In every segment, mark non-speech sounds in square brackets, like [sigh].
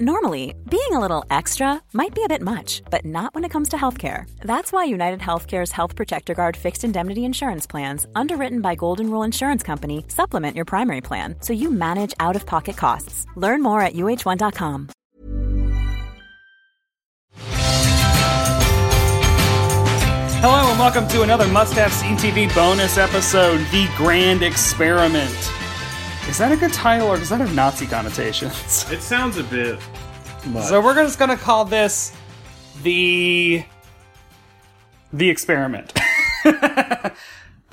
Normally, being a little extra might be a bit much, but not when it comes to healthcare. That's why United Healthcare's Health Protector Guard fixed indemnity insurance plans, underwritten by Golden Rule Insurance Company, supplement your primary plan so you manage out of pocket costs. Learn more at uh1.com. Hello and welcome to another Must Have Seen TV bonus episode, The Grand Experiment. Is that a good title or does that have Nazi connotations? It sounds a bit much. So we're just gonna call this the the experiment. [laughs] the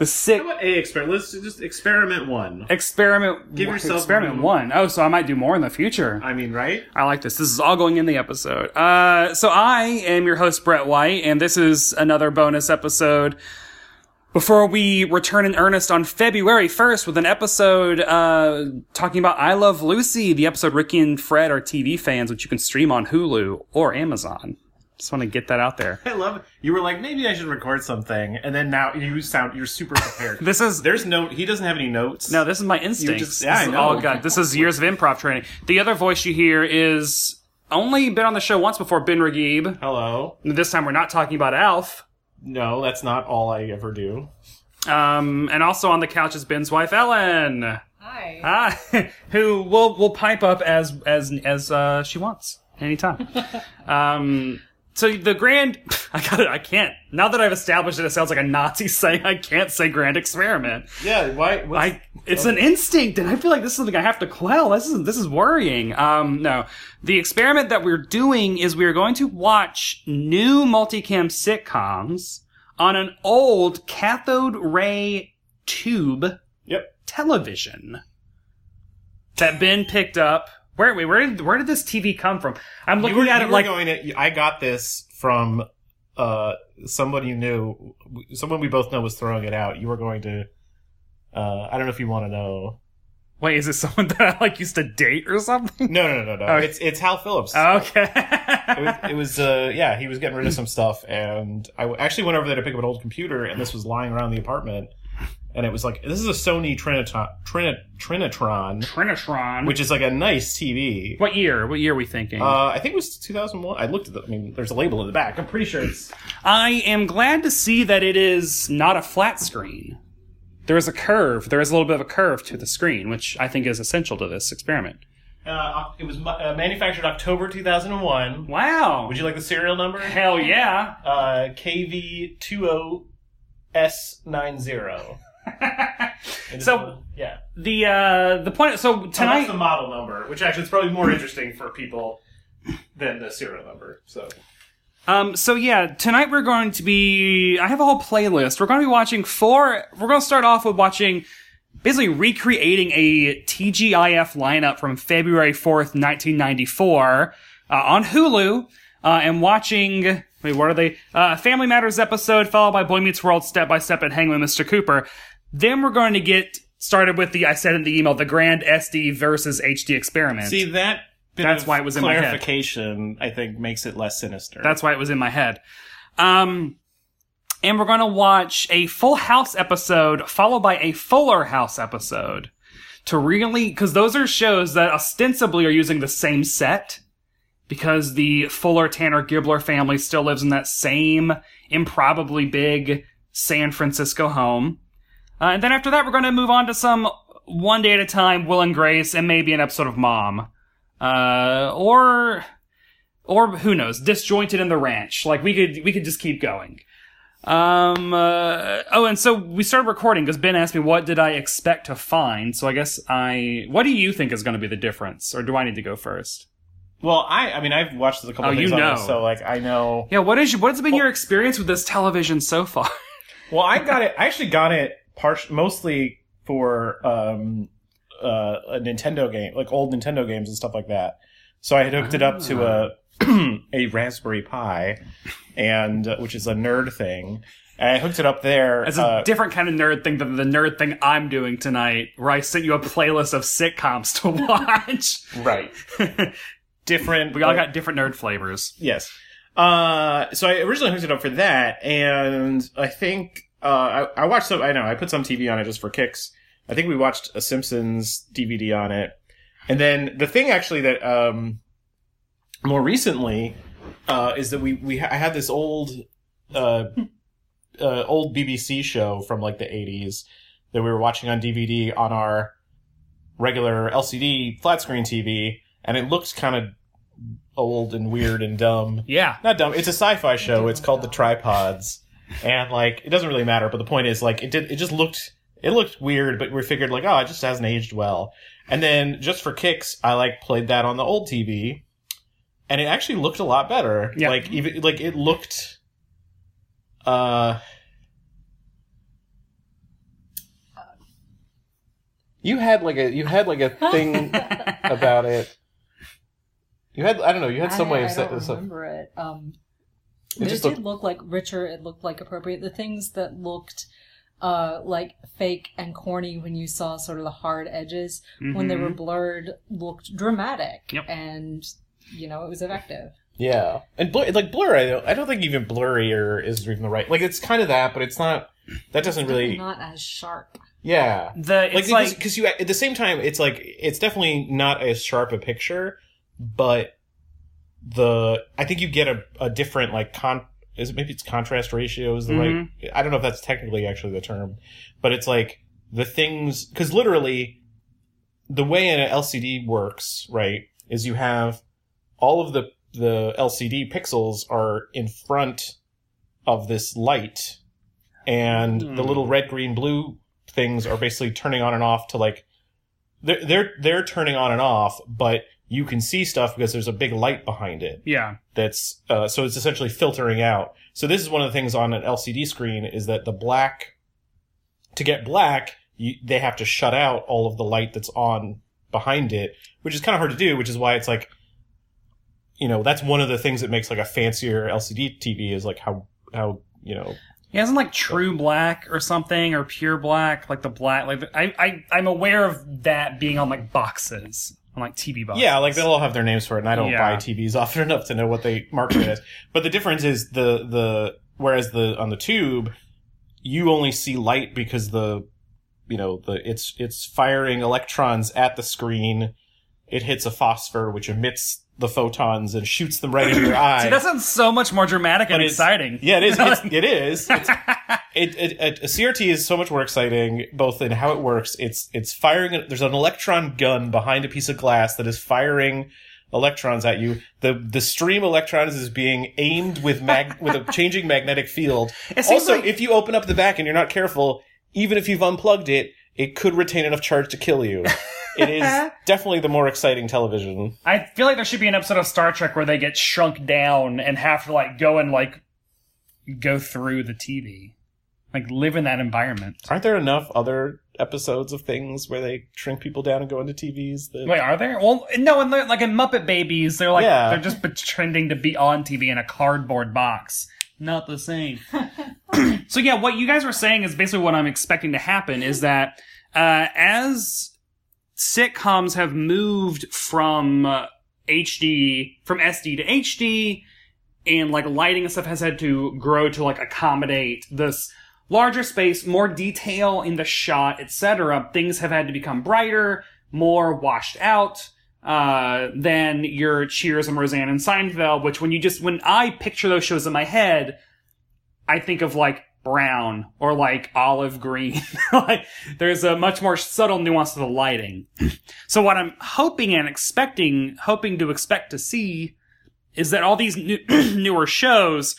sick How about a experiment? Let's just experiment one. experiment. Give yourself experiment one. Oh, so I might do more in the future. I mean, right? I like this. This is all going in the episode. Uh, so I am your host, Brett White, and this is another bonus episode before we return in earnest on February 1st with an episode, uh, talking about I Love Lucy, the episode Ricky and Fred are TV fans, which you can stream on Hulu or Amazon. Just want to get that out there. [laughs] I love it. You were like, maybe I should record something, and then now you sound you're super prepared. [laughs] This is, There's no. He doesn't have any notes. no, this is my instincts. just- yeah, this I is know. all God. This is years of improv training. The other voice you hear is only been on the show once before, Ben Regib. Hello. This time we're not talking about Alf. No, that's not all I ever do. Um, and also on the couch is Ben's wife Ellen. Hi. Ah, [laughs] who will will pipe up as as as uh, she wants anytime. [laughs] um, so the grand, [laughs] I got it. I can't. Now that I've established that it sounds like a Nazi saying, I can't say grand experiment. Yeah. Why? I it's an instinct, and I feel like this is something I have to quell. This is this is worrying. Um, no, the experiment that we're doing is we are going to watch new multicam sitcoms on an old cathode ray tube Yep. television that Ben picked up. Where wait, where did where did this TV come from? I'm looking were, at you it were like going to. I got this from uh somebody you knew. Someone we both know was throwing it out. You were going to. Uh, I don't know if you want to know. wait, is it someone [laughs] that I like used to date or something? No, no, no, no. no. Oh. It's it's Hal Phillips. Okay. it was, it was uh yeah he was getting rid of some stuff and I actually went over there to pick up an old computer and this was lying around the apartment and it was like this is a sony trinitron Trini- trinitron Trinitron. which is like a nice tv what year? What year are we thinking? uh i think it was 2001 i looked at the i mean there's a label in the back i'm pretty sure it's I am glad to see that it is not a flat screen. There is a curve. There is a little bit of a curve to the screen, which I think is essential to this experiment. uh it was mu- uh, manufactured october 2001 Wow. would you like the serial number Hell yeah. uh kv20s90 It is [laughs] So- yeah The uh the point so tonight the model number, which actually is probably more interesting for people than the serial number. So Um, so yeah, tonight we're going to be, I have a whole playlist. We're going to be watching four, we're going to start off with watching, basically recreating a TGIF lineup from February 4th, 1994, uh, on Hulu, uh, and watching, wait, what are they? Uh, Family Matters episode, followed by Boy Meets World Step by Step and Hang with Mr. Cooper. Then we're going to get started with the, I said in the email, the Grand SD versus HD experiment. see that. Bit That's of why it was in my head. clarification. I think makes it less sinister. That's why it was in my head. Um, and we're going to watch a Full House episode followed by a Fuller House episode to really, because those are shows that ostensibly are using the same set because the Fuller Tanner Gibbler family still lives in that same improbably big San Francisco home. Uh, and then after that, we're going to move on to some one day at a time Will and Grace and maybe an episode of Mom. Uh, or or who knows, disjointed in the ranch. Like we could we could just keep going. Um. Uh, oh, and so we started recording because Ben asked me what did I expect to find. So I guess I. What do you think is going to be the difference, or do I need to go first? well, I. I mean, I've watched this a couple Oh, of things you know. this, so like I know. Yeah. What is what has been your experience with this television so far? [laughs] Well, I got it. I actually got it part mostly for um uh a Nintendo game, like old Nintendo games and stuff like that. So I had hooked it up to a [clears throat] a Raspberry Pi, and uh, which is a nerd thing. And I hooked it up there. It's a uh, different kind of nerd thing than the nerd thing I'm doing tonight, where I sent you a playlist of sitcoms to [laughs] watch. right. [laughs] Different. we all got different nerd flavors. Yes. Uh, so I originally hooked it up for that, and I think uh, I, I watched some. I know I put some TV on it just for kicks. I think we watched a Simpsons DVD on it, and then the thing actually that um, more recently uh, is that we we I had this old uh, uh, old BBC show from like the '80s that we were watching on DVD on our regular LCD flat screen TV, and it looked kind of old and weird and dumb. Yeah. Not dumb. It's a sci-fi show. It's called The Tripods, and like it doesn't really matter. But the point is, like it did. It just looked. It looked weird, but we figured like, oh, it just hasn't aged well. And then just for kicks, I like played that on the old TV, and it actually looked a lot better. Yeah. Like even like it looked. Uh. You had like a you had like a thing [laughs] about it. You had I don't know you had some I, way of I saying don't remember it. Um, It it just did looked- look like richer. It looked like appropriate. The things that looked uh, like fake and corny when you saw sort of the hard edges when they were blurred looked dramatic Mm-hmm. Yep. and you know it was effective. Yeah, and blur, like blur, I don't, I don't think even blurrier is even the right. Like it's kind of that, but it's not. That doesn't really. not as sharp. Yeah, The it's like like, because you at the same time, it's like it's definitely not as sharp a picture, but the I think you get a, a different like con. Is it maybe it's contrast ratio is the right? Mm-hmm. I don't know if that's technically actually the term, but it's like the things because literally the way an LCD works, right, is you have all of the the LCD pixels are in front of this light, and the hmm. little red, green, blue things are basically turning on and off to like they're they're they're turning on and off, but you can see stuff because there's a big light behind it yeah. that's uh, so it's essentially filtering out. So this is one of the things on an LCD screen is that the black to get black, you, they have to shut out all of the light that's on behind it, which is kind of hard to do. Which is why it's like, you know, that's one of the things that makes like a fancier LCD TV is like how how you know Yeah, isn't like true black or something or pure black, like the black. Like I, I, I'm aware of that being on like boxes, on like TV boxes. Yeah, like they'll all have their names for it, and I don't Yeah. buy TVs often enough to know what they market it as. [clears throat] But the difference is the the whereas the on the tube, you only see light because the you know the it's it's firing electrons at the screen. It hits a phosphor which emits the photons and shoots them right in your [clears throat] eye. See, that sounds so much more dramatic and exciting. Yeah, it is. [laughs] It's, it is. It's, it, it, it, a CRT is so much more exciting, both in how it works. It's it's firing. There's an electron gun behind a piece of glass that is firing electrons at you. The the stream electrons is being aimed with mag with a changing magnetic field. [laughs] Also, like- if you open up the back and you're not careful, even if you've unplugged it, it could retain enough charge to kill you. [laughs] It is [laughs] definitely the more exciting television. I feel like there should be an episode of Star Trek where they get shrunk down and have to like go and like go through the TV, like live in that environment. Aren't there enough other episodes of things where they shrink people down and go into TVs? That... Wait, are there? Well, no, in the, like in Muppet Babies, they're like Yeah. they're just pretending to be on TV in a cardboard box. Not the same. [laughs] so yeah, what you guys were saying is basically what I'm expecting to happen is that uh, as sitcoms have moved from uh, HD from SD to HD, and like lighting and stuff has had to grow to like accommodate this larger space, more detail in the shot, etc. Things have had to become brighter, more washed out uh, than your Cheers and Roseanne and Seinfeld. Which when you just when I picture those shows in my head, I think of like brown or like olive green. [laughs] like there's a much more subtle nuance to the lighting. [clears throat] so what I'm hoping and expecting, hoping to expect to see is that all these new, [clears throat] newer shows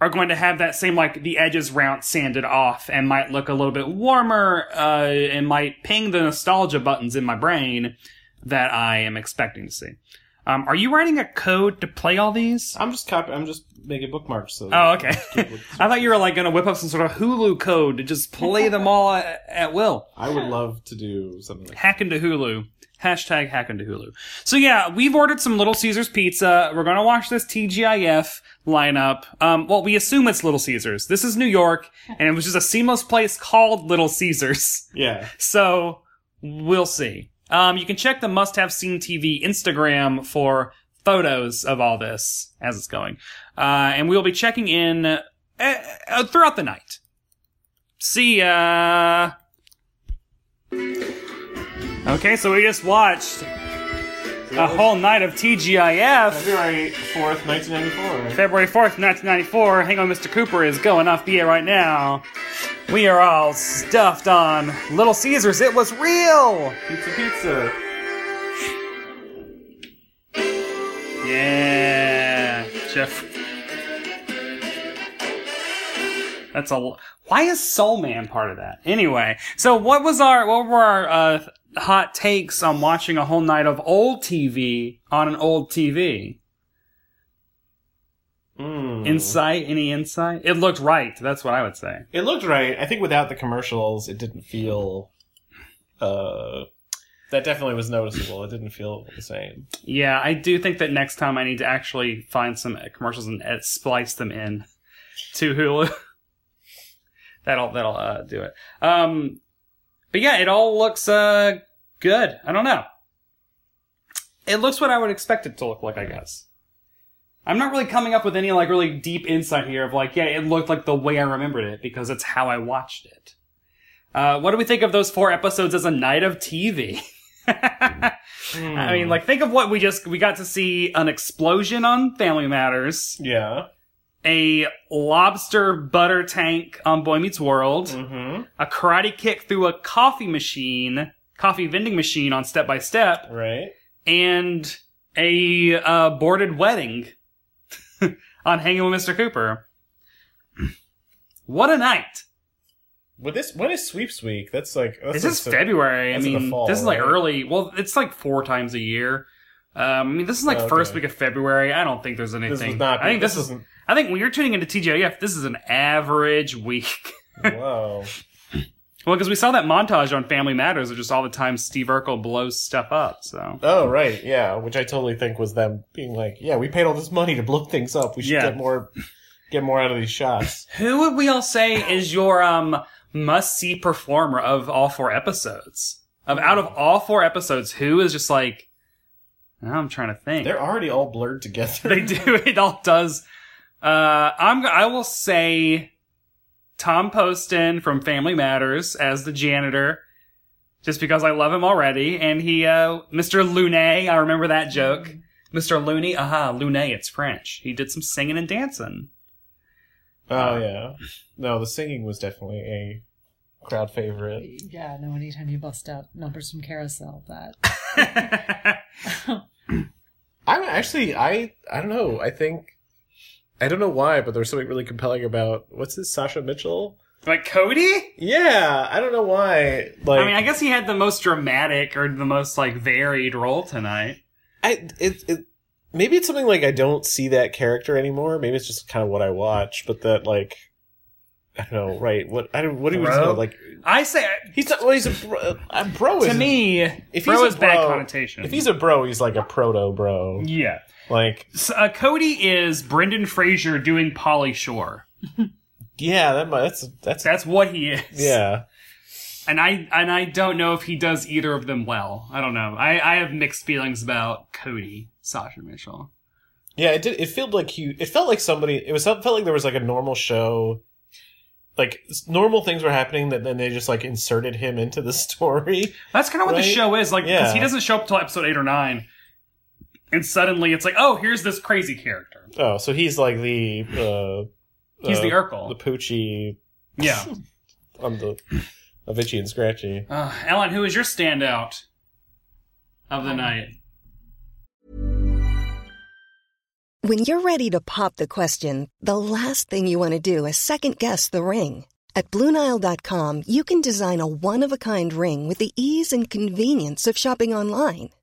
are going to have that same like the edges round sanded off and might look a little bit warmer uh, and might ping the nostalgia buttons in my brain that I am expecting to see. Um, are you writing a code to play all these? I'm just copy. I'm just making bookmarks. So Oh, okay. [laughs] I thought you were like going to whip up some sort of Hulu code to just play them all at, at will. I would love to do something like. Hack into Hulu. Hashtag hack into Hulu. So yeah, we've ordered some Little Caesars pizza. We're gonna watch this TGIF lineup. Um, well, we assume it's Little Caesars. This is New York, and it was just a seamless place called Little Caesars. Yeah. [laughs] So we'll see. Um, you can check the Must Have Seen TV Instagram for photos of all this as it's going. Uh, and we'll be checking in uh, uh, throughout the night. See ya. Okay, so we just watched a whole night of TGIF. February fourth, nineteen ninety four. February 4th, 1994. Hang on, Mr. Cooper is going off the air right now. We are all stuffed on Little Caesars. It was real! Pizza, pizza. Yeah, Jeff. That's a. l- Why is Soul Man part of that? Anyway, so what was our what were our uh, hot takes on watching a whole night of old TV on an old TV? Mm. Insight? Any insight? It looked right. That's what I would say. It looked right. I think without the commercials, it didn't feel. Uh, that definitely was noticeable. It didn't feel the same. Yeah, I do think that next time I need to actually find some commercials and splice them in to Hulu. [laughs] that'll that'll uh, do it. Um, but yeah, it all looks uh good. I don't know. It looks what I would expect it to look like, I guess. I'm not really coming up with any like really deep insight here of like, yeah, it looked like the way I remembered it because it's how I watched it. Uh, what do we think of those four episodes as a night of TV? [laughs] I mean, like, think of what we just we got to see an explosion on Family Matters, Yeah. a lobster butter tank on Boy Meets World, Mm-hmm. a karate kick through a coffee machine, coffee vending machine on Step by Step, Right. and a uh, boarded wedding on Hanging with Mr. Cooper. What a night! But this when is sweeps week? That's like that's This like is so- February. I that's in the mean, fall, this is like right? early. Well, it's like four times a year. Um, I mean, this is like Oh, first week of February. I don't think there's anything. This not. I think this, is. isn't. I think when you're tuning into TGIF, this is an average week. [laughs] Whoa. Well, because we saw that montage on Family Matters of just all the time Steve Urkel blows stuff up. So Oh right, yeah. Which I totally think was them being like, yeah, we paid all this money to blow things up. We should Yeah. get more, get more out of these shots. [laughs] who would we all say is your um must see performer of all four episodes? Of out of all four episodes, who is just like? I'm trying to think. They're already all blurred together. they do [laughs] it all does uh i'm i will say tom poston from family matters as the janitor just because i love him already and he uh mr Lunet, i remember that joke mr looney aha Lunet, it's french he did some singing and dancing Oh yeah. No, the singing was definitely a crowd favorite. Yeah, no, anytime you bust out numbers from Carousel, that. [laughs] [laughs] [laughs] I'm actually I I don't know. I think I don't know why, but there's something really compelling about what's this Sasha Mitchell? like cody Yeah, I don't know why. Like i mean i guess he had the most dramatic or the most like varied role tonight I it, it maybe it's something like I don't see that character anymore. Maybe it's just kind of what I watch, but that like I don't know, right? What I don't what do you Bro? know? Like i say he's not, well, he's a bro. Uh, a bro to me if bro he's a is bad connotation If he's a bro, he's like a proto bro. yeah Like So, uh, Cody is Brendan Fraser doing Pauly Shore. yeah, that that's that's That's what he is. yeah. And I and I don't know if he does either of them well. I don't know. I, I have mixed feelings about Cody Sasha Mitchell. Yeah, it did. It felt like he. It felt like somebody. It was felt like there was like a normal show, like normal things were happening that then they just like inserted him into the [laughs] story. That's kind of what the show is like because Yeah. he doesn't show up till episode eight or nine, and suddenly it's like, oh, here's this crazy character. Oh, so he's like the. uh He's uh, the Urkel. the Poochie yeah. [laughs] on the of Itchy and Scratchy. Uh, Ellen, who is your standout of the night? When you're ready to pop the question, the last thing you want to do is second guess the ring. At Bluenile.com, you can design a one of a kind ring with the ease and convenience of shopping online.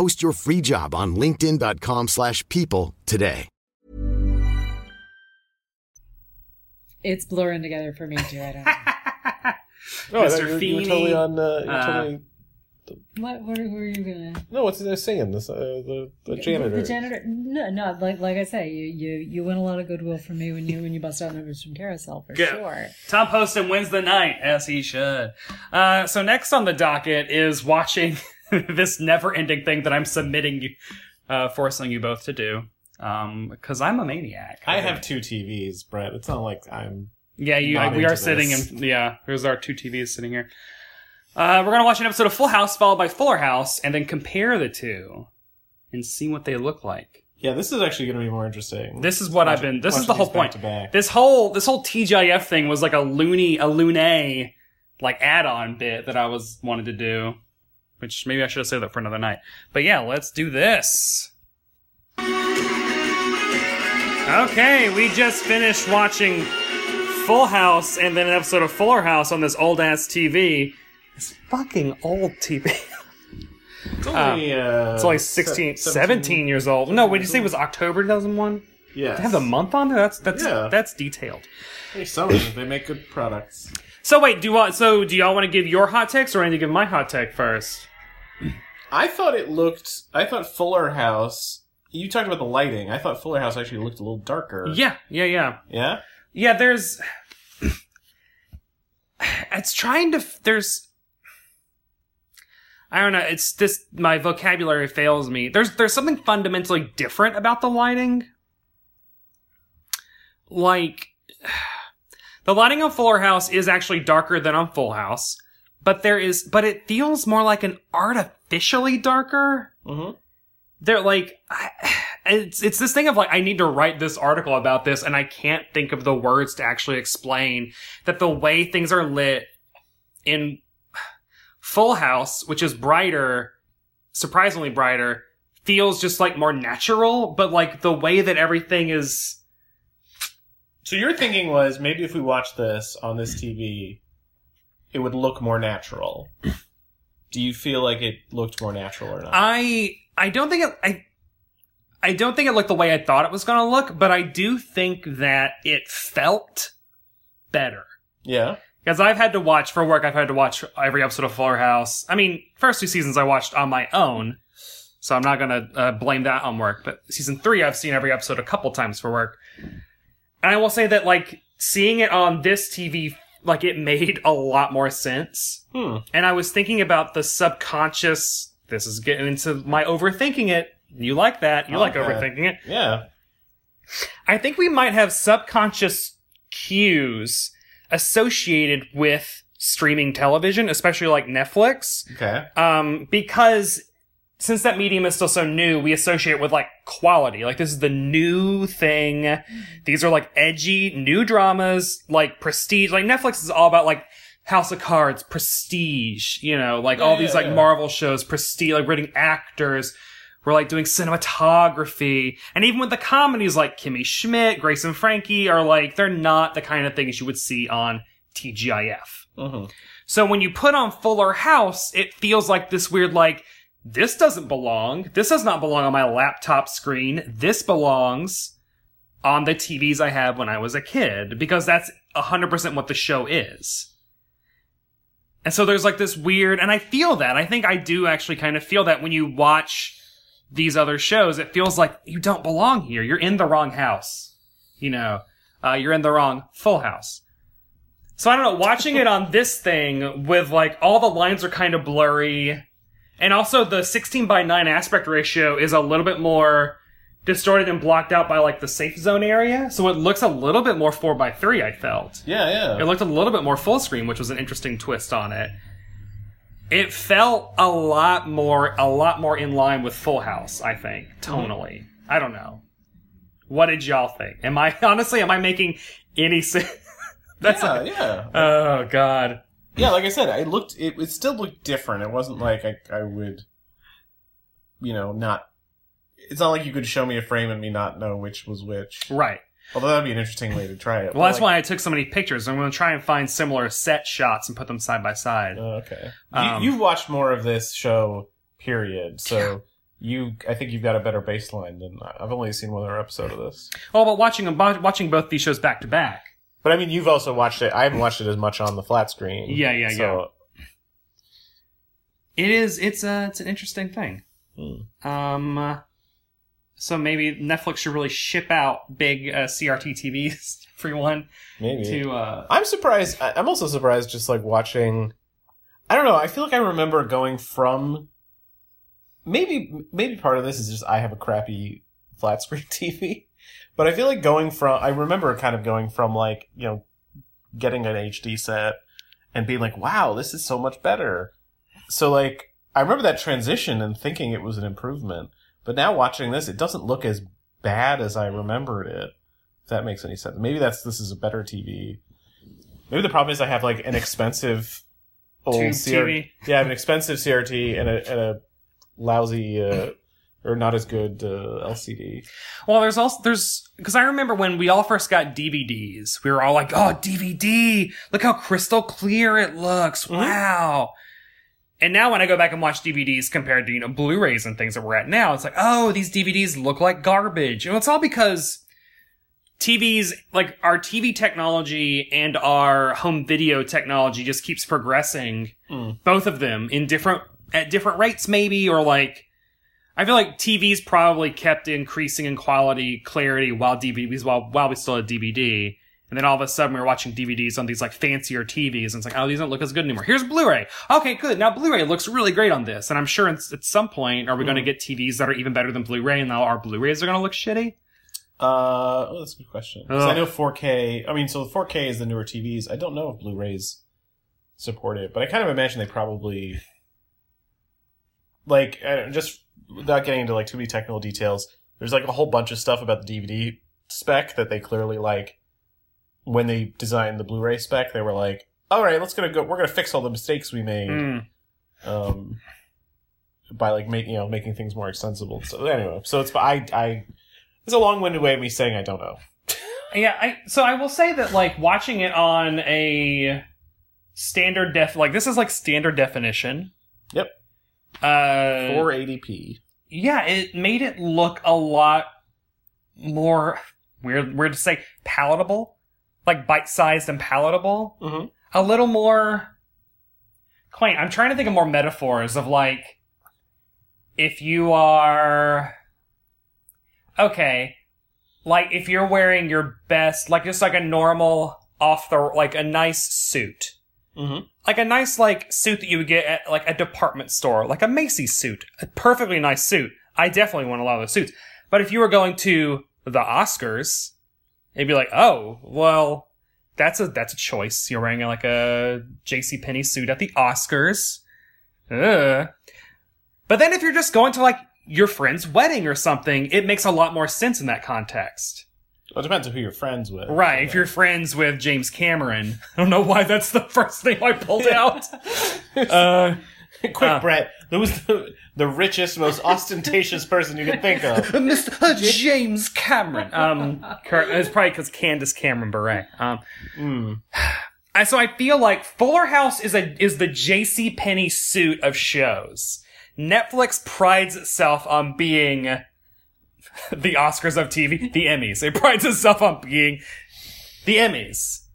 Post your free job on linkedin.com/people slash people today. It's blurring together for me too. I don't know. No, [laughs] I Mr. thought you were- you were Feeney. totally on. Uh, you were Uh, totally, what? What are, are you gonna? no, what's they saying? This uh, the the janitor. The janitor. No, no. Like like I say, you you you win a lot of goodwill from me when you when you bust out numbers from Carousel for Good. sure. Tom Poston wins the night, as he should. Uh, so next on the docket is watching [laughs] [laughs] this never-ending thing that I'm submitting you, uh, forcing you both to do. Um, because I'm a maniac. I have two TVs, Brett. It's not like I'm. Yeah, you. we are sitting in. Yeah, here's our two TVs sitting here. Uh, we're gonna watch an episode of Full House followed by Fuller House, and then compare the two, and see what they look like. Yeah, this is actually going to be more interesting. This is what I've been. This is the whole point. back back. This whole this whole TGIF thing was like a loony a loony like add-on bit that I was wanted to do, which maybe I should have saved that for another night. But yeah, let's do this. Okay, we just finished watching Full House and then an episode of Fuller House on this old ass TV. This fucking old TV. It's only, uh, It's only 16, 17 years old. No, what did you say it was October 2001? Yeah. They have the month on there. That's that's Yeah. that's detailed. Hey, Sony, [laughs] they make good products. So wait, do you want? So do y'all want to give your hot takes, or I need to give my hot take first? I thought it looked. I thought Fuller House. You talked about the lighting. I thought Fuller House actually looked a little darker. Yeah, yeah, yeah, Yeah. yeah. There's, it's trying to. There's, I don't know. It's this. My vocabulary fails me. There's there's something fundamentally different about the lighting. Like, [sighs] the lighting on Fuller House is actually darker than on Full House, but there is, but it feels more like an artificially darker. Mm-hmm. they're like I, [sighs] it's it's this thing of like I need to write this article about this and I can't think of the words to actually explain that the way things are lit in Full House, which is brighter, surprisingly brighter, feels just like more natural, but like the way that everything is So your thinking was maybe if we watch this on this TV, it would look more natural. Do you feel like it looked more natural or not? I I don't think it I I don't think it looked the way I thought it was going to look, but I do think that it felt better. yeah. Because I've had to watch for work, I've had to watch every episode of Fuller House. I mean, first two seasons I watched on my own, so I'm not gonna uh, blame that on work. But season three, I've seen every episode a couple times for work, and I will say that like seeing it on this TV, like it made a lot more sense. Hmm. And I was thinking about the subconscious. This is getting into my overthinking it. You like that? You like Okay. overthinking it? Yeah. I think we might have subconscious cues associated with streaming television, especially like Netflix. Okay. Um, because since that medium is still so new, we associate it with like quality. Like this is the new thing. These are like edgy new dramas, like prestige. Like Netflix is all about like House of Cards, prestige, you know, like all Yeah, these like. Marvel shows, prestige, like rating actors. We're like doing cinematography. And even with the comedies like Kimmy Schmidt, Grace and Frankie are like, they're not the kind of things you would see on TGIF. hmm So when you put on Fuller House, it feels like this weird, like, this doesn't belong. This does not belong on my laptop screen. This belongs on the TVs I have when I was a kid, because that's 100% what the show is. And so there's like this weird, and I feel that. I think I do actually kind of feel that when you watch these other shows, it feels like you don't belong here. You're in the wrong house. You know, uh, you're in the wrong full house. So I don't know, watching it on this thing with like all the lines are kind of blurry And also the 16 by 9 aspect ratio is a little bit more distorted and blocked out by like the safe zone area, so it looks a little bit more 4 by 3 I felt. Yeah, yeah. It looked a little bit more full screen, which was an interesting twist on it. It felt a lot more a lot more in line with Full House, I think, tonally. I don't know. What did y'all think? Am I [laughs] honestly am I making any sense? [laughs] That's yeah, yeah. Oh god. Yeah, like I said, it looked it, it still looked different. It wasn't like I I would you know, not it's not like you could show me a frame and me not know which was which. Right. Although that'd be an interesting way to try it. Well, that's why I took so many pictures. I'm going to try and find similar set shots and put them side by side. Oh, okay. Um, you, you've watched more of this show, period. So you, I think you've got a better baseline than I- I've only seen one other episode of this. Oh, but watching them, watching both these shows back to back. But I mean, you've also watched it. I haven't watched it as much on the flat screen. Yeah, yeah, so, It is. It's a. It's an interesting thing. Hmm. Um. uh, So maybe Netflix should really ship out big uh, CRT TVs [laughs] for everyone Maybe. to. Uh, I'm surprised. I'm also surprised just like watching. I don't know. I feel like I remember going from. Maybe maybe part of this is just I have a crappy flat screen [laughs] TV, but I feel like going from I remember kind of going from like you know getting an HD set and being like, wow, this is so much better. So like I remember that transition and thinking it was an improvement, but now watching this, it doesn't look as bad as I remembered it. If that makes any sense. Maybe that's this is a better TV. Maybe the problem is I have like an expensive old Tube CR- TV. Yeah, I have an expensive CRT and a, and a lousy uh, or not as good uh, LCD. Well, there's also there's because I remember when we all first got DVDs, we were all like, "Oh, DVD! Look how crystal clear it looks! Wow!" And now when I go back and watch DVDs compared to you know Blu-rays and things that we're at now, it's like, "Oh, these DVDs look like garbage." And it's all because TVs, like our TV technology and our home video technology, just keeps progressing. Both of them in different at different rates, maybe, or like I feel like TVs probably kept increasing in quality, clarity while DVDs while while we still had DVD. And then all of a sudden we were watching DVDs on these like fancier TVs and it's like, oh, these don't look as good anymore. Here's Blu-ray. Okay, good. Now Blu-ray looks really great on this. And I'm sure at some point are we going to get TVs that are even better than Blu-ray and now our Blu-rays are going to look shitty? Uh, oh, that's a good question. I know 4K. I mean, so 4K is the newer TVs. I don't know if Blu-rays support it, but I kind of imagine they probably like just without getting into like too many technical details. There's like a whole bunch of stuff about the DVD spec that they clearly like when they designed the Blu-ray spec. They were like, "All right, let's gonna go. We're gonna fix all the mistakes we made." Mm. um, by like making you know making things more extensible. So anyway, so it's I I it's a long-winded way of me saying I don't know. [laughs] Yeah, I so I will say that like watching it on a standard def like this is like standard definition. Yep, Uh 480p. yeah, it made it look a lot more weird weird to say palatable, like bite-sized and palatable. Mm-hmm. A little more quaint. I'm trying to think of more metaphors of like if you are okay, like if you're wearing your best, like just like a normal off the like a nice suit Mm-hmm. like a nice like suit that you would get at like a department store, like a Macy's suit, a perfectly nice suit. I definitely want a lot of those suits. But if you were going to the Oscars, it'd be like, oh, well, that's a that's a choice. You're wearing like a J.C. Penney suit at the Oscars. Ugh. But then if you're just going to like your friend's wedding or something, it makes a lot more sense in that context. Well, it depends on who you're friends with. Right, if you're friends with James Cameron. [laughs] I don't know why that's the first thing I pulled out. [laughs] uh, Quick, Uh. Brett. Who was the, the richest, most [laughs] ostentatious person you could think of? Mr. James Cameron. Um, it's probably because Candace Cameron Bure. Um. I- so I feel like Fuller House is a is the J.C. Penney suit of shows. Netflix prides itself on being [laughs] the Oscars of TV, the Emmys. It prides itself on being the Emmys.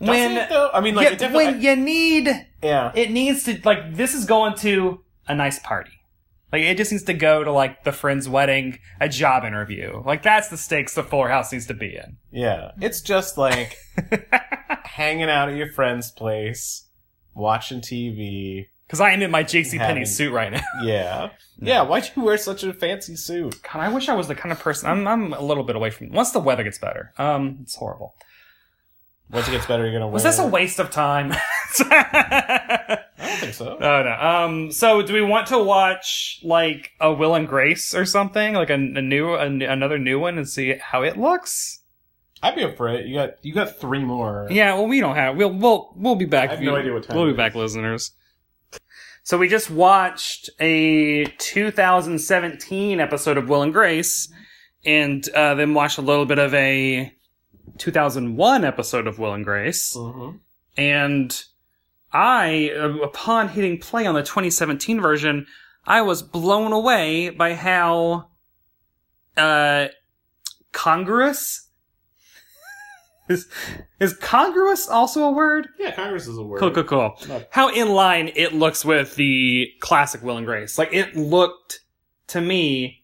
Doesn't it. I mean, like, yeah, it definitely- when you need Yeah. it needs to like this is going to a nice party. Like it just needs to go to like the friend's wedding, a job interview. Like that's the stakes the Fuller House needs to be in. Yeah. It's just like [laughs] hanging out at your friend's place, watching TV, Because I am in my JC Penney suit right now. [laughs] Yeah. Yeah, why'd you wear such a fancy suit? God, I wish I was the kind of person. I'm, I'm a little bit away from. Once the weather gets better, um, it's horrible. Once it gets better, you're gonna wear Was this a waste of time? [laughs] I don't think so. Oh no. Um. So, do we want to watch like a Will and Grace or something, like a, a new, a, another new one, and see how it looks? I'd be up for it. You got you got three more. Yeah. Well, we don't have. We'll we'll we'll be back. I have no idea what time We'll it be back, listeners. So we just watched a 2017 episode of Will and Grace, and uh, then watched a little bit of a 2001 episode of Will and Grace. Mhm. And I, uh, upon hitting play on the 2017 version, I was blown away by how uh, congruous is is congruous also a word? Yeah, congruous is a word. Cool, cool, cool. Not- How in line it looks with the classic Will and Grace. Like it looked to me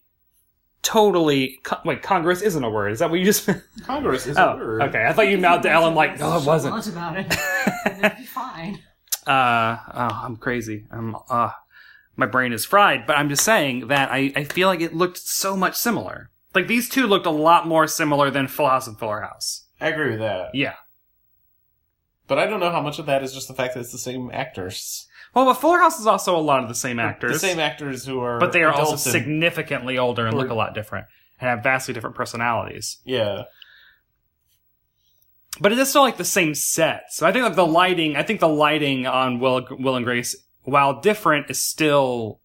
totally. Co- wait, Congress isn't a word. Is that what you just? Congress is a oh, word. okay. I thought you mouthed to Ellen like, no, it wasn't. Nonchalant about it. [laughs] It'd be fine. Uh, oh, I'm crazy. I'm, uh, my brain is fried, but I'm just saying that I, I feel like it looked so much similar. Like these two looked a lot more similar than Full House and Fuller House. I agree with that. Yeah. But I don't know how much of that is just the fact that it's the same actors. Well, but Fuller House is also a lot of the same actors. The same actors who are but they are also significantly older and look a lot different and have vastly different personalities. Yeah. But it is still like the same set. So I think like the lighting, I think the lighting on Will, Will and Grace, while different, is still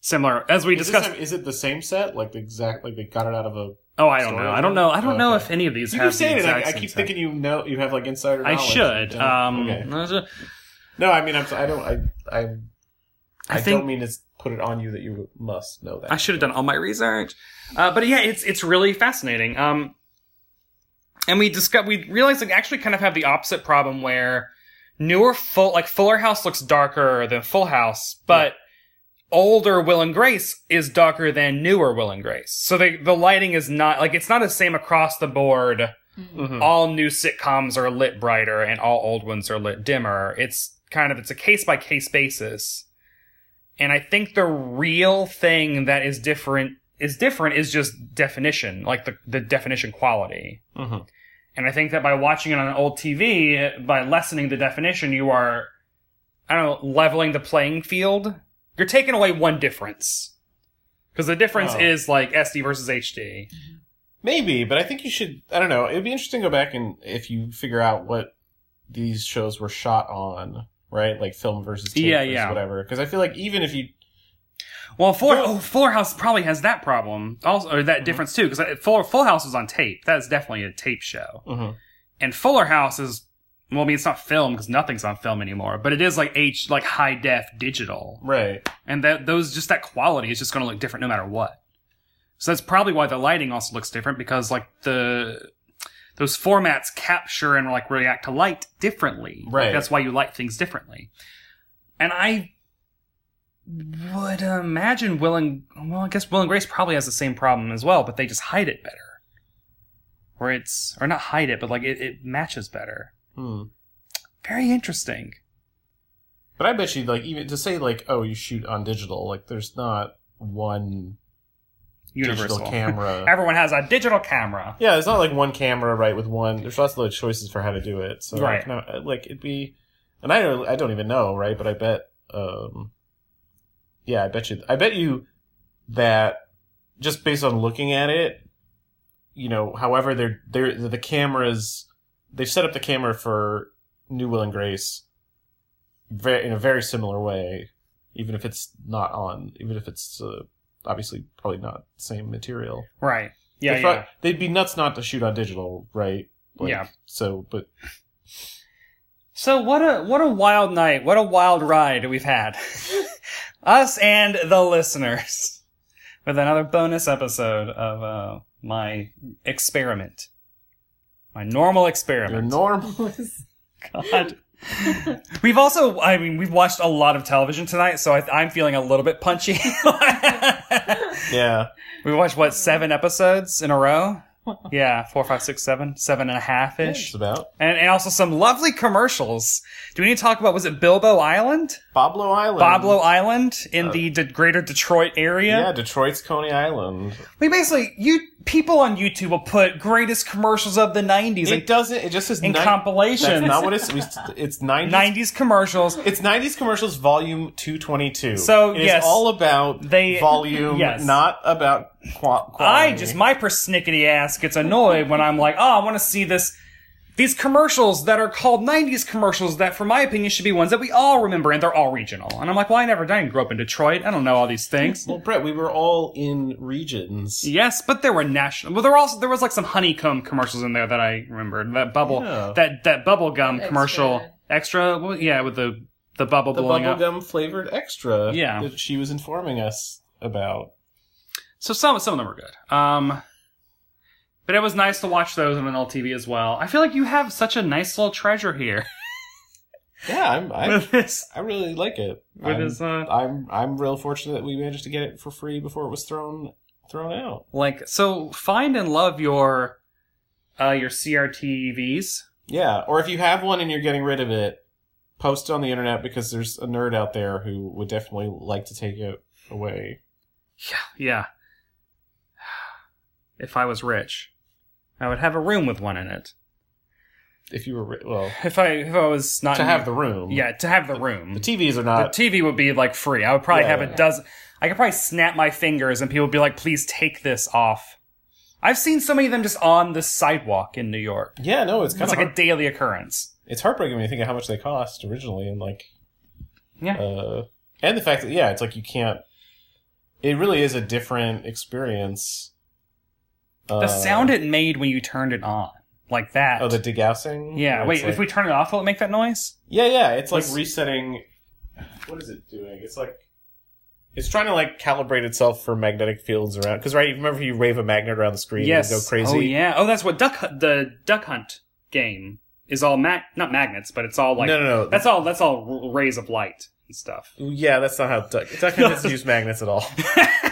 similar. As we Is, discussed. is it the same set? Like the exact like they got it out of a oh, I don't know. I don't know. I don't know Okay. if any of these You have keep saying it. I, I keep thinking you know you have like insider I should. Um, okay. No, I mean I'm, I don't. I I I, I think don't mean to put it on you that you must know that. I should have done all my research. Uh, but yeah, it's it's really fascinating. Um, and we discuss we realized like actually kind of have the opposite problem where newer full like Fuller House looks darker than Full House, but older Will and Grace is darker than newer Will and Grace. So they, the lighting is not like it's not the same across the board. Mhm. All new sitcoms are lit brighter and all old ones are lit dimmer. It's kind of it's a case by case basis. And I think the real thing that is different is different is just definition, like the, the definition quality. Mhm. And I think that by watching it on an old TV, by lessening the definition, you are, I don't know, leveling the playing field. You're taking away one difference. Because the difference Oh. is like SD versus HD. Maybe, but I think you should. I don't know. It'd be interesting to go back and if you figure out what these shows were shot on, right? Like film versus tape Yeah, versus yeah. whatever. Because I feel like even if you Well, Fuller, oh, Fuller House probably has that problem, also, or Mm-hmm. that difference too, because Fuller, Full House is on tape. That is definitely a tape show. Mhm. And Fuller House is, well, I mean, it's not film because nothing's on film anymore, but it is like H, like high def digital. right, And that, those, just that quality is just going to look different no matter what. So that's probably why the lighting also looks different because like the, those formats capture and like react to light differently. Like, Right. that's why you light things differently. And I would imagine Will and, well, I guess Will and Grace probably has the same problem as well, but they just hide it better. Where it's, or not hide it, but like it, it matches better. Hmm. Very interesting. But I bet you, like, even to say, like, oh, you shoot on digital, like, there's not one Universal. digital camera. [laughs] Everyone has a digital camera. yeah, it's not like one camera, right? With one, there's lots of like, choices for how to do it. So, Right. like, no, like, it'd be, and I don't, I don't even know, right? But I bet, um, yeah, I bet you, I bet you that just based on looking at it, you know, however they're, they're, the cameras, they've set up the camera for New Will and Grace very, in a very similar way, even if it's not on, even if it's, uh, obviously probably not the same material. Right. Yeah, They'd yeah. prob- They'd be nuts not to shoot on digital, right? Yeah. So, but So what a what a wild night. What a wild ride we've had. [laughs] Us and the listeners. [laughs] With another bonus episode of uh, my experiment. My normal your experiment. normal. [laughs] God. we've also, I mean, we've watched a lot of television tonight, so I, I'm feeling a little bit punchy. [laughs] yeah. we watched, what, seven episodes in a row? Yeah, four, five, six, seven, seven and a half ish. It's about And, and also some lovely commercials. Do we need to talk about, was it Bilbo Island? Boblo Island. Boblo Island in uh, the de- greater Detroit area? Yeah, Detroit's Coney Island. We basically, you, people on YouTube will put greatest commercials of the 90s It and doesn't. It just says in ni- compilations. That's not what it's. we- It's nineties. 90s commercials. It's nineties commercials, volume two twenty two. So, it is yes, all about they- volume, yes. not about qua- quality. I just, my persnickety ass gets annoyed when I'm like, oh, I want to see this, these commercials that are called 90s commercials that, for my opinion, should be ones that we all remember and they're all regional. And I'm like, well, I never, I didn't grow up in Detroit. I don't know all these things. Well, Brett, we were all in regions. Yes, but there were national. Well, there were also there was like some honeycomb commercials in there that I remembered. That bubble, Yeah. that that bubble gum Extra. commercial, extra. Well, yeah, with the the bubble The blowing up. bubblegum flavored extra. Yeah. that she was informing us about. So some some of them were good. Um, but it was nice to watch those on an old TV as well. I feel like you have such a nice little treasure here. [laughs] Yeah, I'm. I, this. I really like it. I'm, his, uh, I'm. I'm real fortunate that we managed to get it for free before it was thrown thrown out. Like so, find and love your uh your CRTVs. Yeah, or if you have one and you're getting rid of it, post it on the internet because there's a nerd out there who would definitely like to take it away. Yeah, yeah. If I was rich, I would have a room with one in it. If you were ri- well, If I if I was not to have the room. yeah to have the room. the TVs are not. The not. TV would be like free. I would probably Yeah, have yeah. a dozen. I could probably snap my fingers and people would be like, "Please take this off." I've seen so many of them just on the sidewalk in New York. yeah, no, it's kind It's of like a daily occurrence. it's heartbreaking when you think of how much they cost originally, and like, Yeah. uh, and the fact that yeah, it's like you can't. It really is a different experience. The Uh, sound it made when you turned it on, like that. Oh, the degaussing. yeah. Wait, like- if we turn it off, will it make that noise? Yeah, yeah. It's like Let's- resetting. What is it doing? It's like it's trying to like calibrate itself for magnetic fields around. Because right, remember you wave a magnet around the screen, yes. would go crazy. Oh yeah. Oh, that's what duck the duck hunt game is all mag not magnets, but it's all like no, no, no. that's all that's all rays of light and stuff. yeah, that's not how duck. Duck Hunt doesn't [laughs] use magnets at all. [laughs]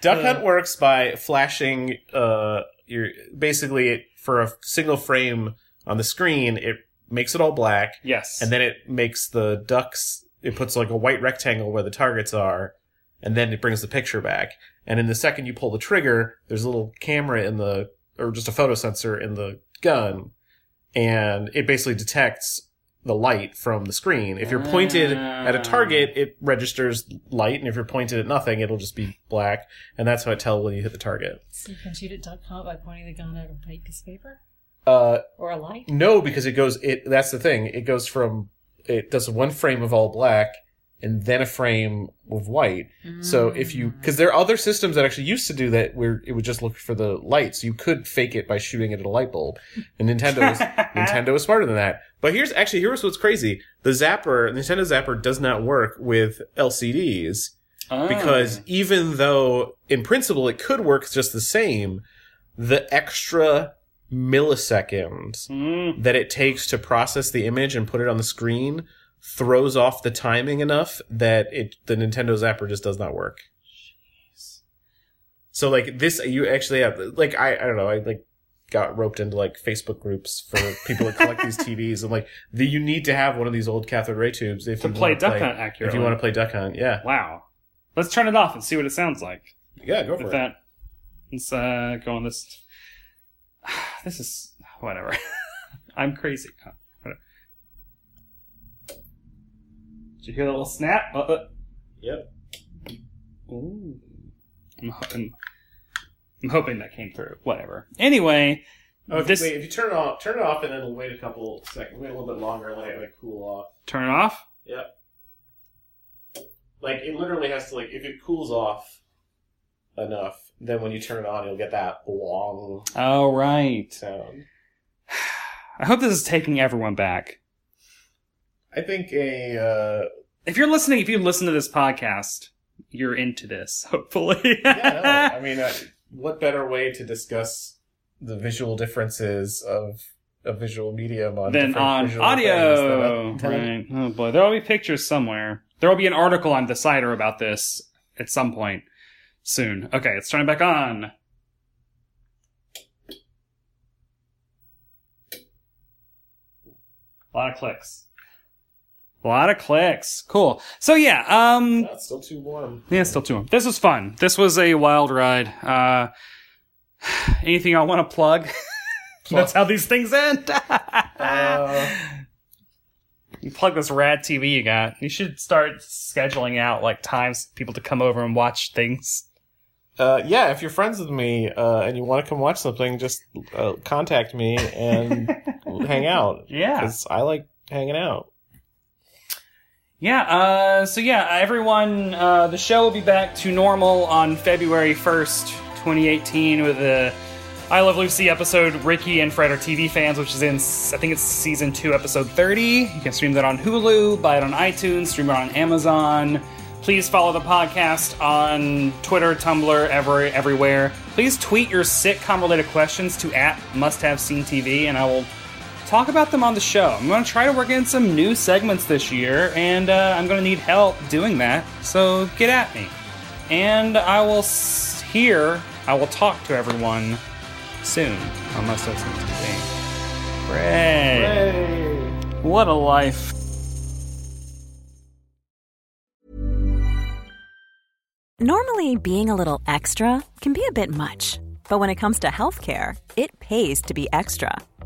Duck Hunt works by flashing. Uh, your basically it, for a single frame on the screen, it makes it all black. yes. and then it makes the ducks it puts like a white rectangle where the targets are and then it brings the picture back and in the second you pull the trigger there's a little camera in the or just a photo sensor in the gun and it basically detects the light from the screen if you're pointed at a target it registers light and if you're pointed at nothing it'll just be black and that's how it tells when you hit the target So you can shoot at duck hunt by pointing the gun at a white piece of paper uh or a light. No, because it goes. It that's the thing. It goes from it does one frame of all black and then a frame of white. So if you because there are other systems that actually used to do that where it would just look for the lights. You could fake it by shooting it at a light bulb. And Nintendo is, [laughs] Nintendo is smarter than that. But here's actually here's what's crazy. The Zapper, Nintendo Zapper does not work with LCDs Oh. because even though in principle it could work just the same, the extra milliseconds Mm. that it takes to process the image and put it on the screen throws off the timing enough that it the Nintendo Zapper just does not work. So like this, you actually have like I I don't know I like got roped into like Facebook groups for people that collect these [laughs] TVs and like the, you need to have one of these old cathode ray tubes if To you play Duck play, Hunt accurately. If you want to play Duck Hunt, yeah, Wow. Let's turn it off and see what it sounds like. yeah, go for With it. that, let's uh, go on this. [sighs] This is whatever. [laughs] I'm crazy. Oh, whatever. Did you hear the little snap? Uh, uh. Yep. Ooh. I'm, ho- I'm, hoping that came through. Whatever. Anyway, Oh, if this you, wait, if you turn it off, turn it off, and then wait a couple seconds, wait a little bit longer, and let it like, cool off. turn it off. Yep. Like it literally has to like if it cools off enough, then when you turn it on, you'll get that long Oh right. sound. [sighs] I hope this is taking everyone back. I think a. Uh, if you're listening, if you listen to this podcast, you're into this. [laughs] Hopefully. yeah. No, I mean, uh, what better way to discuss the visual differences of a visual medium on than on audio? Than right. Oh boy, there'll be pictures somewhere. There will be an article on Decider about this at some point soon. Okay, let's turn it back on. A lot of clicks. A lot of clicks. Cool. So yeah, um, That's still too warm. yeah, still too. Warm. This was fun. This was a wild ride. Uh, [sighs] anything I want to plug? [laughs] That's how these things end. [laughs] Uh, you plug this rad TV you got. You should start scheduling out like times people to come over and watch things. uh, yeah, if you're friends with me uh, and you want to come watch something, just uh, contact me and [laughs] hang out. Yeah. because I like hanging out. Yeah, uh, so yeah, everyone, uh, the show will be back to normal on February 1st, 2018, with the I Love Lucy episode, Ricky and Fred are TV fans, which is in, I think it's season 2, episode 30. You can stream that on Hulu, buy it on iTunes, stream it on Amazon. Please follow the podcast on Twitter, Tumblr, every, everywhere. Please tweet your sitcom related questions to at Must Have Seen TV, and I will talk about them on the show. I'm going to try to work in some new segments this year, and uh, I'm going to need help doing that. So get at me, and I will s- hear. I will talk to everyone soon on Must Have Seen TV. Hooray! What a life. Normally, being a little extra can be a bit much, but when it comes to healthcare, it pays to be extra.